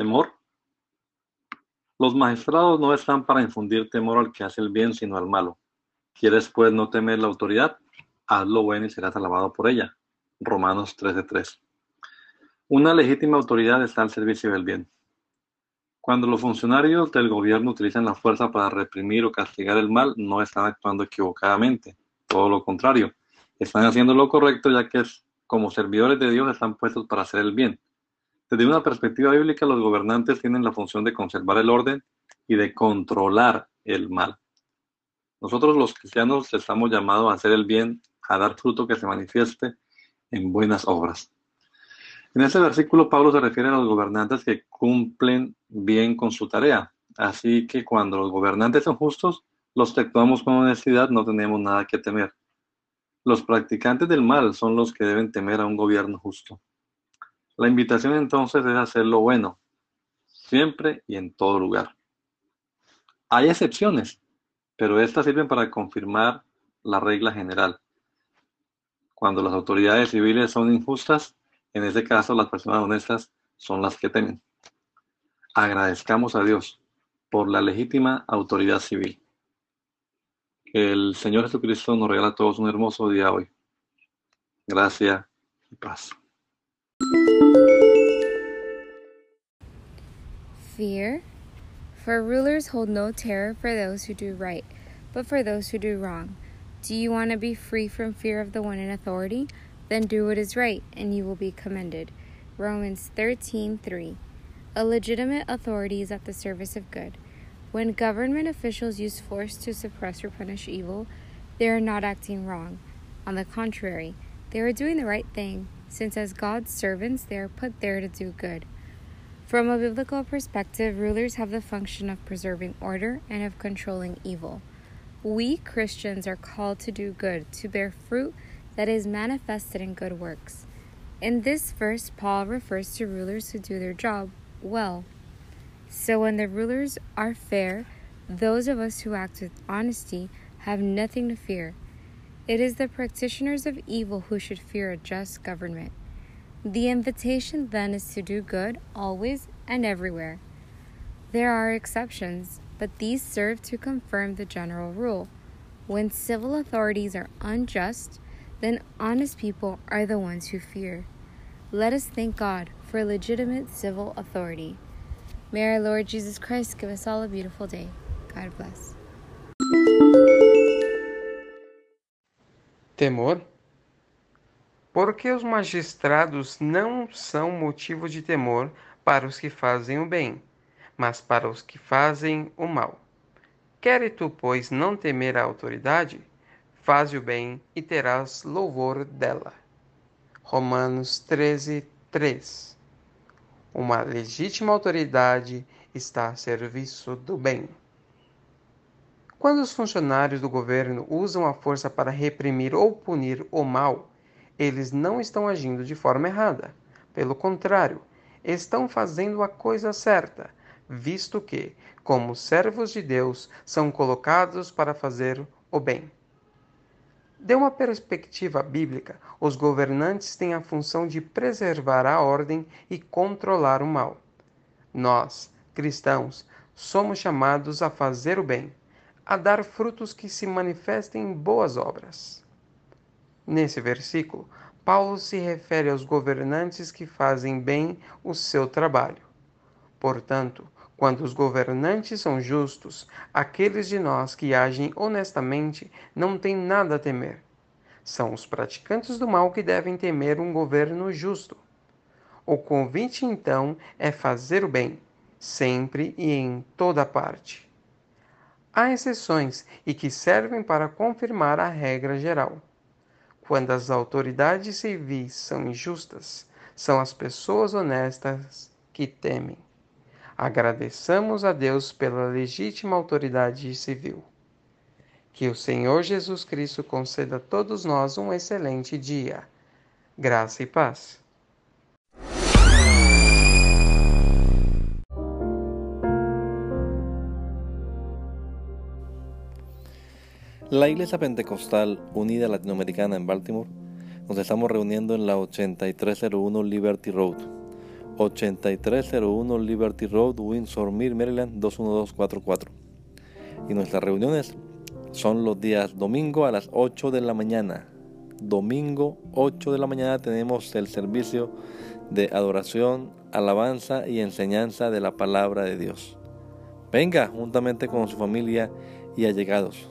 Temor. Los magistrados no están para infundir temor al que hace el bien, sino al malo. ¿Quieres pues no temer la autoridad? Haz lo bueno y serás alabado por ella. Romanos 13:3. Una legítima autoridad está al servicio del bien. Cuando los funcionarios del gobierno utilizan la fuerza para reprimir o castigar el mal, no están actuando equivocadamente. Todo lo contrario. Están haciendo lo correcto ya que como servidores de Dios están puestos para hacer el bien. Desde una perspectiva bíblica, los gobernantes tienen la función de conservar el orden y de controlar el mal. Nosotros los cristianos estamos llamados a hacer el bien, a dar fruto que se manifieste en buenas obras. En este versículo Pablo se refiere a los gobernantes que cumplen bien con su tarea. Así que cuando los gobernantes son justos, los que actuamos con honestidad no tenemos nada que temer. Los practicantes del mal son los que deben temer a un gobierno justo. La invitación entonces es hacer lo bueno, siempre y en todo lugar. Hay excepciones, pero estas sirven para confirmar la regla general. Cuando las autoridades civiles son injustas, en este caso las personas honestas son las que temen. Agradezcamos a Dios por la legítima autoridad civil. Que el Señor Jesucristo nos regala a todos un hermoso día hoy. Gracias y paz. Fear. For rulers hold no terror for those who do right, but for those who do wrong. Do you want to be free from fear of the one in authority? Then do what is right, and you will be commended. Romans 13:3. A legitimate authority is at the service of good. When government officials use force to suppress or punish evil, they are not acting wrong. On the contrary, they are doing the right thing, since as God's servants they are put there to do good. From a biblical perspective, rulers have the function of preserving order and of controlling evil. We Christians are called to do good, to bear fruit that is manifested in good works. In this verse, Paul refers to rulers who do their job well. So when the rulers are fair, those of us who act with honesty have nothing to fear. It is the practitioners of evil who should fear a just government. The invitation then is to do good always and everywhere. There are exceptions, but these serve to confirm the general rule. When civil authorities are unjust, then honest people are the ones who fear. Let us thank God for legitimate civil authority. May our Lord Jesus Christ give us all a beautiful day. God bless. Temor Porque os magistrados não são motivo de temor para os que fazem o bem, mas para os que fazem o mal. Queres tu, pois, não temer a autoridade? Faze o bem e terás louvor dela. Romanos 13, 3 Uma legítima autoridade está a serviço do bem. Quando os funcionários do governo usam a força para reprimir ou punir o mal, eles não estão agindo de forma errada. Pelo contrário, estão fazendo a coisa certa, visto que, como servos de Deus, são colocados para fazer o bem. De uma perspectiva bíblica, os governantes têm a função de preservar a ordem e controlar o mal. Nós, cristãos, somos chamados a fazer o bem, a dar frutos que se manifestem em boas obras. Nesse versículo, Paulo se refere aos governantes que fazem bem o seu trabalho. Portanto, quando os governantes são justos, aqueles de nós que agem honestamente não têm nada a temer. São os praticantes do mal que devem temer um governo justo. O convite, então, é fazer o bem, sempre e em toda parte. Há exceções e que servem para confirmar a regra geral. Quando as autoridades civis são injustas, são as pessoas honestas que temem. Agradeçamos a Deus pela legítima autoridade civil. Que o Senhor Jesus Cristo conceda a todos nós um excelente dia. Graça e paz. La Iglesia Pentecostal Unida Latinoamericana en Baltimore nos estamos reuniendo en la 8301 Liberty Road. 8301 Liberty Road, Windsor Mill, Maryland 21244. Y nuestras reuniones son los días domingo a las 8 de la mañana. Domingo 8 de la mañana tenemos el servicio de adoración, alabanza y enseñanza de la palabra de Dios. Venga juntamente con su familia y allegados.